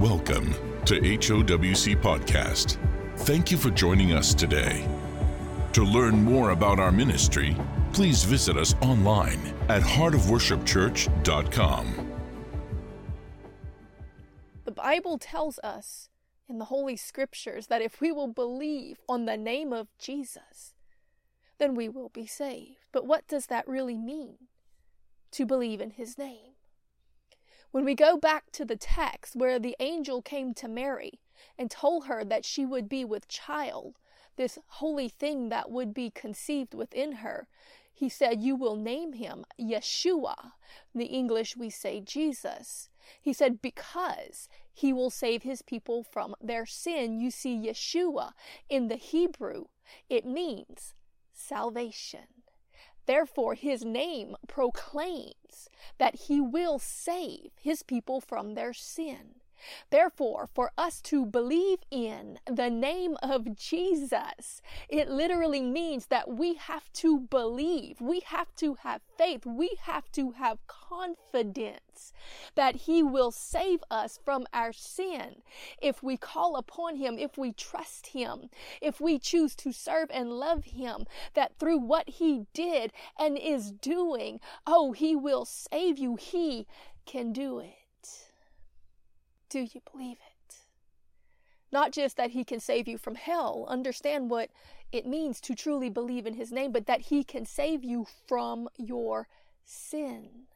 Welcome to HOWC Podcast. Thank you for joining us today. To learn more about our ministry, please visit us online at heartofworshipchurch.com. The Bible tells us in the Holy Scriptures that if we will believe on the name of Jesus, then we will be saved. But what does that really mean? To believe in his name. When we go back to the text where the angel came to Mary and told her that she would be with child, this holy thing that would be conceived within her, he said, You will name him Yeshua. In the English, we say Jesus. He said, Because he will save his people from their sin. You see, Yeshua in the Hebrew, it means salvation. Therefore, his name proclaims that he will save his people from their sin. Therefore, for us to believe in the name of Jesus, it literally means that we have to believe, we have to have faith, we have to have confidence that He will save us from our sin if we call upon Him, if we trust Him, if we choose to serve and love Him, that through what He did and is doing, oh, He will save you. He can do it. Do you believe it? Not just that He can save you from hell, understand what it means to truly believe in His name, but that He can save you from your sin.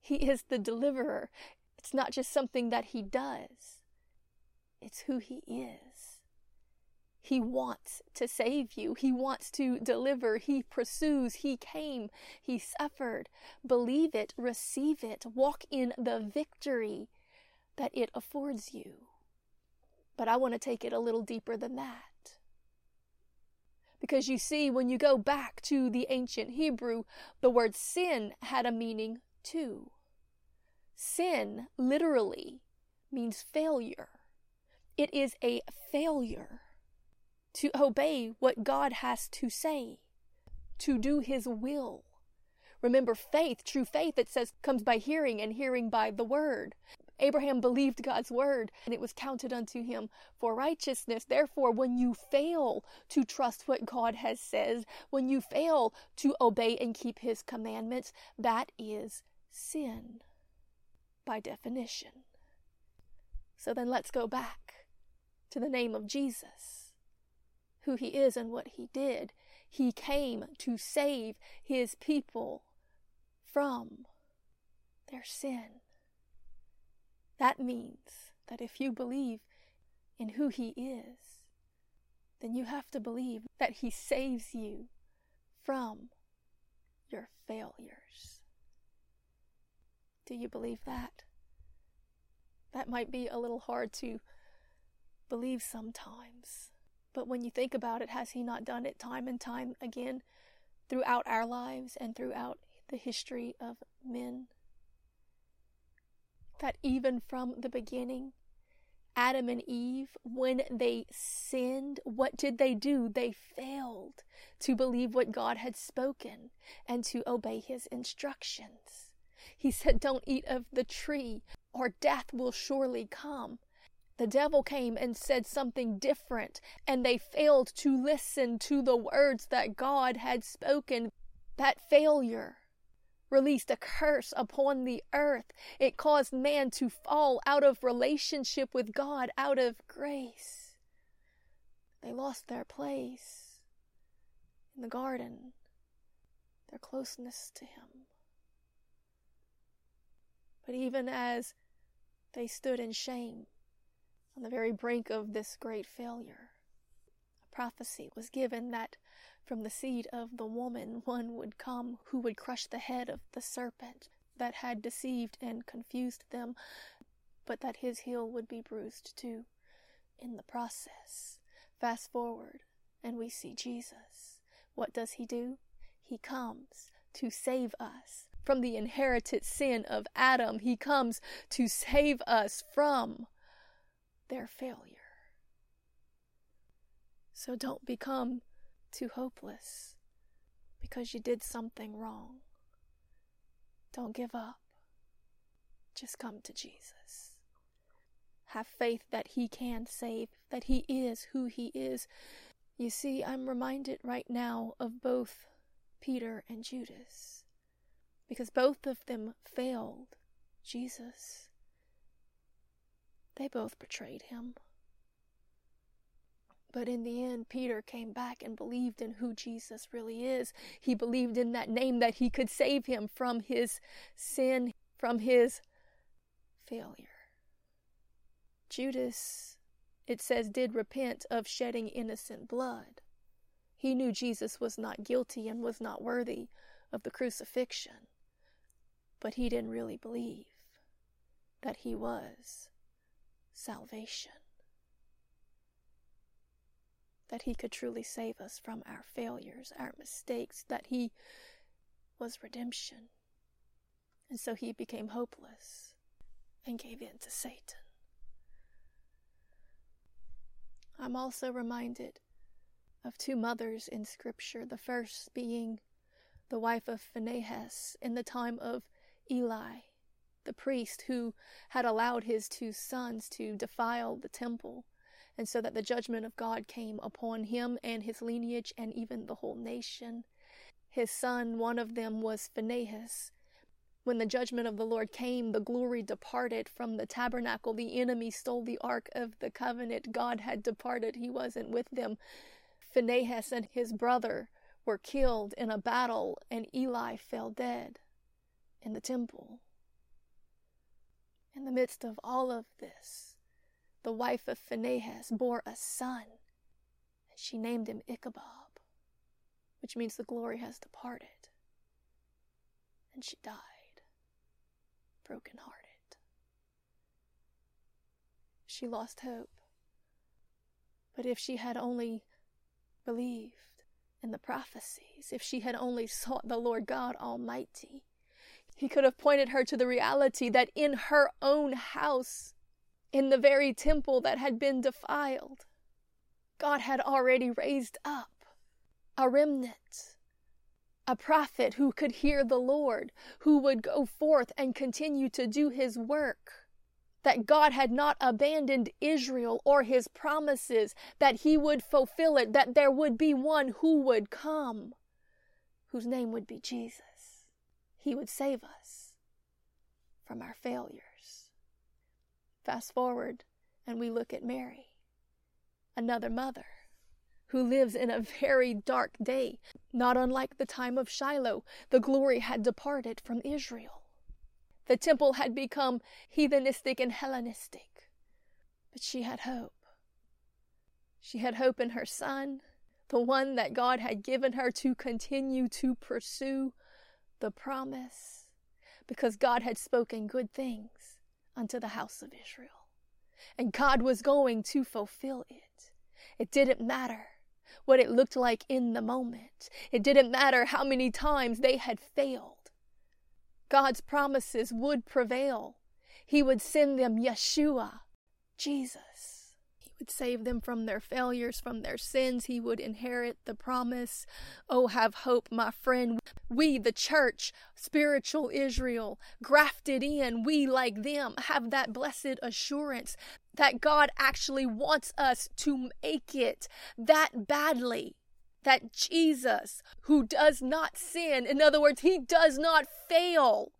He is the deliverer. It's not just something that He does, it's who He is. He wants to save you. He wants to deliver. He pursues. He came. He suffered. Believe it. Receive it. Walk in the victory that it affords you. But I want to take it a little deeper than that. Because you see, when you go back to the ancient Hebrew, the word sin had a meaning too. Sin literally means failure. It is a failure to obey what God has to say, to do His will. Remember, faith, true faith, it says, comes by hearing, and hearing by the word. Abraham believed God's word, and it was counted unto him for righteousness. Therefore, when you fail to trust what God has said, when you fail to obey and keep his commandments, that is sin by definition. So then let's go back to the name of Jesus, who he is and what he did. He came to save his people from their sin. That means that if you believe in who He is, then you have to believe that He saves you from your failures. Do you believe that? That might be a little hard to believe sometimes. But when you think about it, has He not done it time and time again throughout our lives and throughout the history of men? That even from the beginning, Adam and Eve, when they sinned, what did they do? They failed to believe what God had spoken and to obey his instructions. He said, Don't eat of the tree, or death will surely come. The devil came and said something different, and they failed to listen to the words that God had spoken. That failure released a curse upon the earth. It caused man to fall out of relationship with God, out of grace. They lost their place in the garden, their closeness to Him. But even as they stood in shame on the very brink of this great failure, a prophecy was given that from the seed of the woman one would come who would crush the head of the serpent that had deceived and confused them, but that his heel would be bruised too in the process. Fast forward, and we see Jesus. What does he do? He comes to save us from the inherited sin of Adam. He comes to save us from their failure. So don't become too hopeless because you did something wrong. Don't give up. Just come to Jesus. have faith that He can save, that He is who He is. You see, I'm reminded right now of both Peter and Judas, because both of them failed Jesus. They both betrayed him. But in the end, Peter came back and believed in who Jesus really is. He believed in that name that he could save him from his sin, from his failure. Judas, it says, did repent of shedding innocent blood. He knew Jesus was not guilty and was not worthy of the crucifixion, but he didn't really believe that he was salvation that He could truly save us from our failures, our mistakes, that He was redemption. And so he became hopeless and gave in to Satan. I'm also reminded of two mothers in Scripture, the first being the wife of Phinehas in the time of Eli, the priest who had allowed his two sons to defile the temple and so that the judgment of God came upon him and his lineage and even the whole nation. His son, one of them, was Phinehas. When the judgment of the Lord came, the glory departed from the tabernacle. The enemy stole the ark of the covenant. God had departed, he wasn't with them. Phinehas and his brother were killed in a battle, and Eli fell dead in the temple. In the midst of all of this, the wife of Phinehas, bore a son, and she named him Ichabod, which means the glory has departed. And she died, broken-hearted. She lost hope. But if she had only believed in the prophecies, if she had only sought the Lord God Almighty, he could have pointed her to the reality that in her own house in the very temple that had been defiled. God had already raised up a remnant, a prophet who could hear the Lord, who would go forth and continue to do his work. That God had not abandoned Israel or his promises, that he would fulfill it, that there would be one who would come, whose name would be Jesus. He would save us from our failures. Fast forward, and we look at Mary, another mother, who lives in a very dark day. Not unlike the time of Shiloh, the glory had departed from Israel. The temple had become heathenistic and Hellenistic. But she had hope. She had hope in her son, the one that God had given her to continue to pursue the promise, because God had spoken good things unto the house of Israel. And God was going to fulfill it. It didn't matter what it looked like in the moment, it didn't matter how many times they had failed. God's promises would prevail. He would send them Yeshua, Jesus would save them from their failures, from their sins. He would inherit the promise. Oh, have hope, my friend. We, the church, spiritual Israel, grafted in, we, like them, have that blessed assurance that God actually wants us to make it that badly that Jesus, who does not sin, in other words, he does not fail,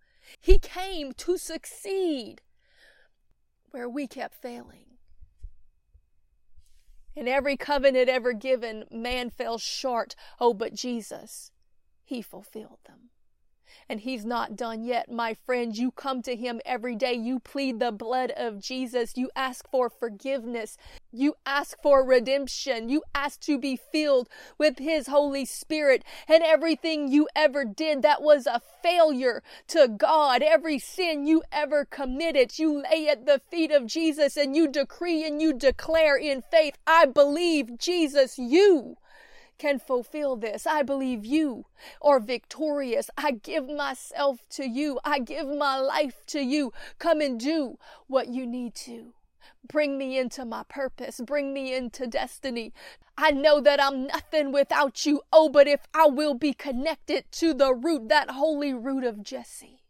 he came to succeed where we kept failing. In every covenant ever given, man fell short. Oh, but Jesus, He fulfilled them. And He's not done yet, my friend. You come to Him every day. You plead the blood of Jesus. You ask for forgiveness. You ask for redemption. You ask to be filled with His Holy Spirit. And everything you ever did that was a failure to God, every sin you ever committed, you lay at the feet of Jesus and you decree and you declare in faith, I believe Jesus, you can fulfill this. I believe you are victorious. I give myself to you. I give my life to you. Come and do what you need to. Bring me into my purpose. Bring me into destiny. I know that I'm nothing without you. Oh, but if I will be connected to the root, that holy root of Jesse,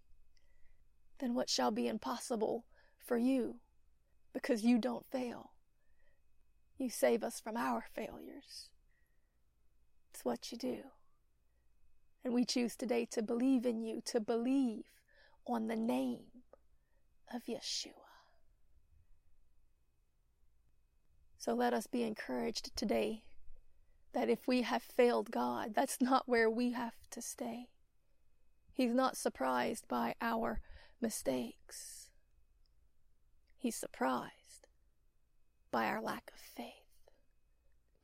then what shall be impossible for you? because you don't fail. You save us from our failures. What you do. And we choose today to believe in you, to believe on the name of Yeshua. So let us be encouraged today that if we have failed God, that's not where we have to stay. He's not surprised by our mistakes. He's surprised by our lack of faith.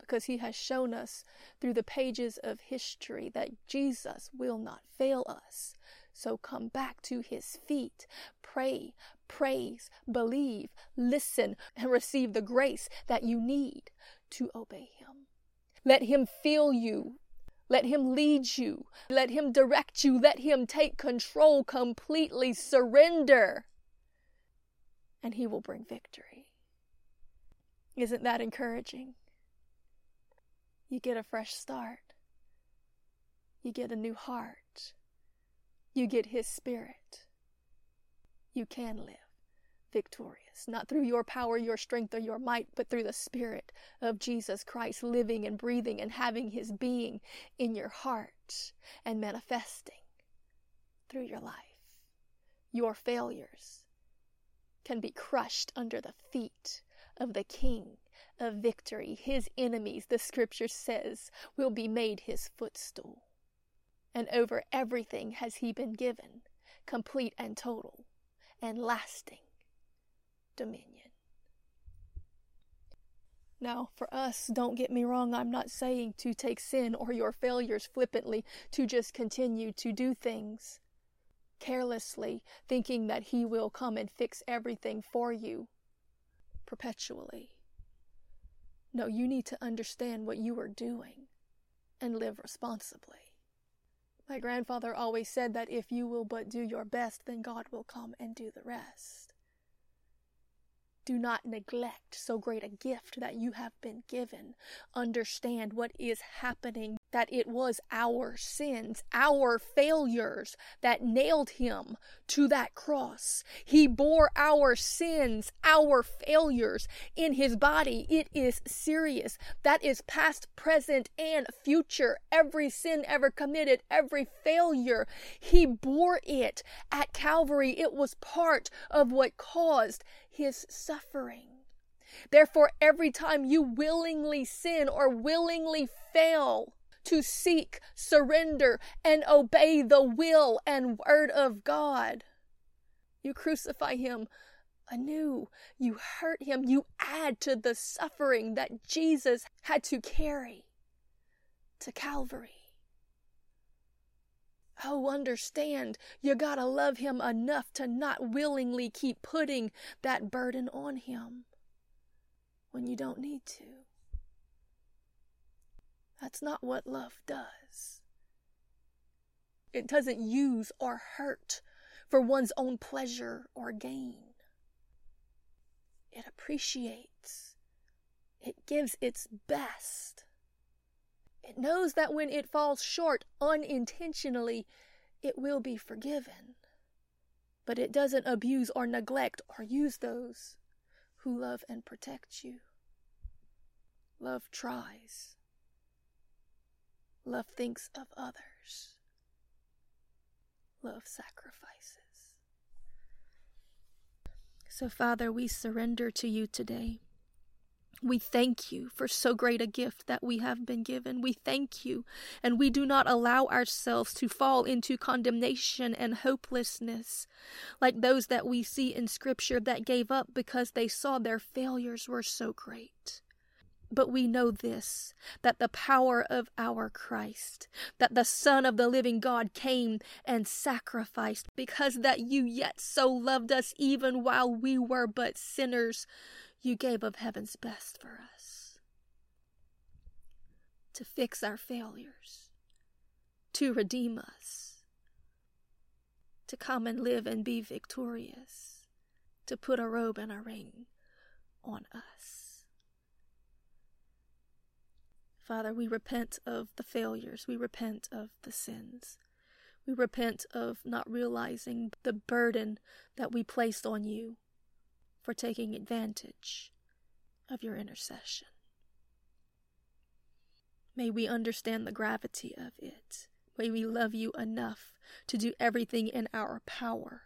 Because he has shown us through the pages of history that Jesus will not fail us. So come back to his feet, pray, praise, believe, listen, and receive the grace that you need to obey him. Let him fill you let him lead you. Let him direct you. Let him take control completely. Surrender. And he will bring victory. Isn't that encouraging? You get a fresh start. You get a new heart. You get his spirit. You can live victorious, not through your power, your strength, or your might, but through the Spirit of Jesus Christ living and breathing and having His being in your heart and manifesting through your life. Your failures can be crushed under the feet of the King of victory. His enemies, the scripture says, will be made his footstool. And over everything has he been given, complete and total and lasting dominion. Now, for us, don't get me wrong, I'm not saying to take sin or your failures flippantly, to just continue to do things carelessly, thinking that He will come and fix everything for you perpetually. No, you need to understand what you are doing and live responsibly. My grandfather always said that if you will but do your best, then God will come and do the rest. Do not neglect so great a gift that you have been given. Understand what is happening, that it was our sins, our failures that nailed him to that cross. He bore our sins, our failures in his body. It is serious. That is past, present, and future. Every sin ever committed, every failure, he bore it at Calvary. It was part of what caused his suffering. Therefore, every time you willingly sin or willingly fail to seek, surrender, and obey the will and word of God, you crucify him anew. You hurt him. You add to the suffering that Jesus had to carry to Calvary. Oh, understand, you gotta love him enough to not willingly keep putting that burden on him when you don't need to. That's not what love does. It doesn't use or hurt for one's own pleasure or gain. It appreciates, it gives its best it knows that when it falls short unintentionally, it will be forgiven. But it doesn't abuse or neglect or use those who love and protect you. Love tries. Love thinks of others. Love sacrifices. So, Father, we surrender to you today. We thank you for so great a gift that we have been given. We thank you, and we do not allow ourselves to fall into condemnation and hopelessness like those that we see in Scripture that gave up because they saw their failures were so great. But we know this that the power of our Christ, that the Son of the living God came and sacrificed because that you yet so loved us even while we were but sinners you gave of heaven's best for us. To fix our failures, to redeem us, to come and live and be victorious, to put a robe and a ring on us. Father, we repent of the failures, we repent of the sins. We repent of not realizing the burden that we placed on you for taking advantage of your intercession. May we understand the gravity of it. May we love you enough to do everything in our power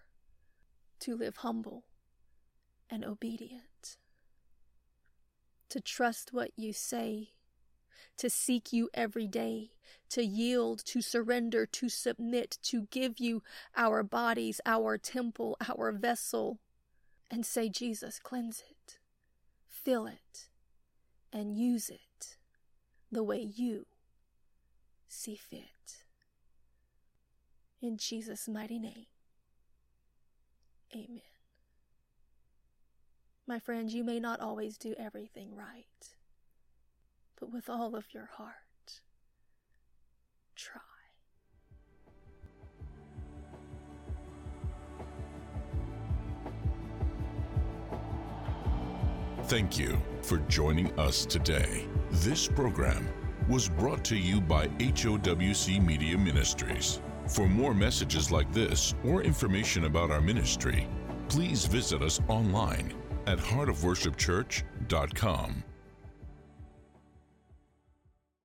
to live humble and obedient, to trust what you say, to seek you every day, to yield, to surrender, to submit, to give you our bodies, our temple, our vessel, and say, Jesus, cleanse it, fill it, and use it the way you see fit. In Jesus' mighty name, amen. My friends, you may not always do everything right, but with all of your heart, try. Thank you for joining us today. This program was brought to you by HOWC Media Ministries. For more messages like this or information about our ministry, please visit us online at heartofworshipchurch.com.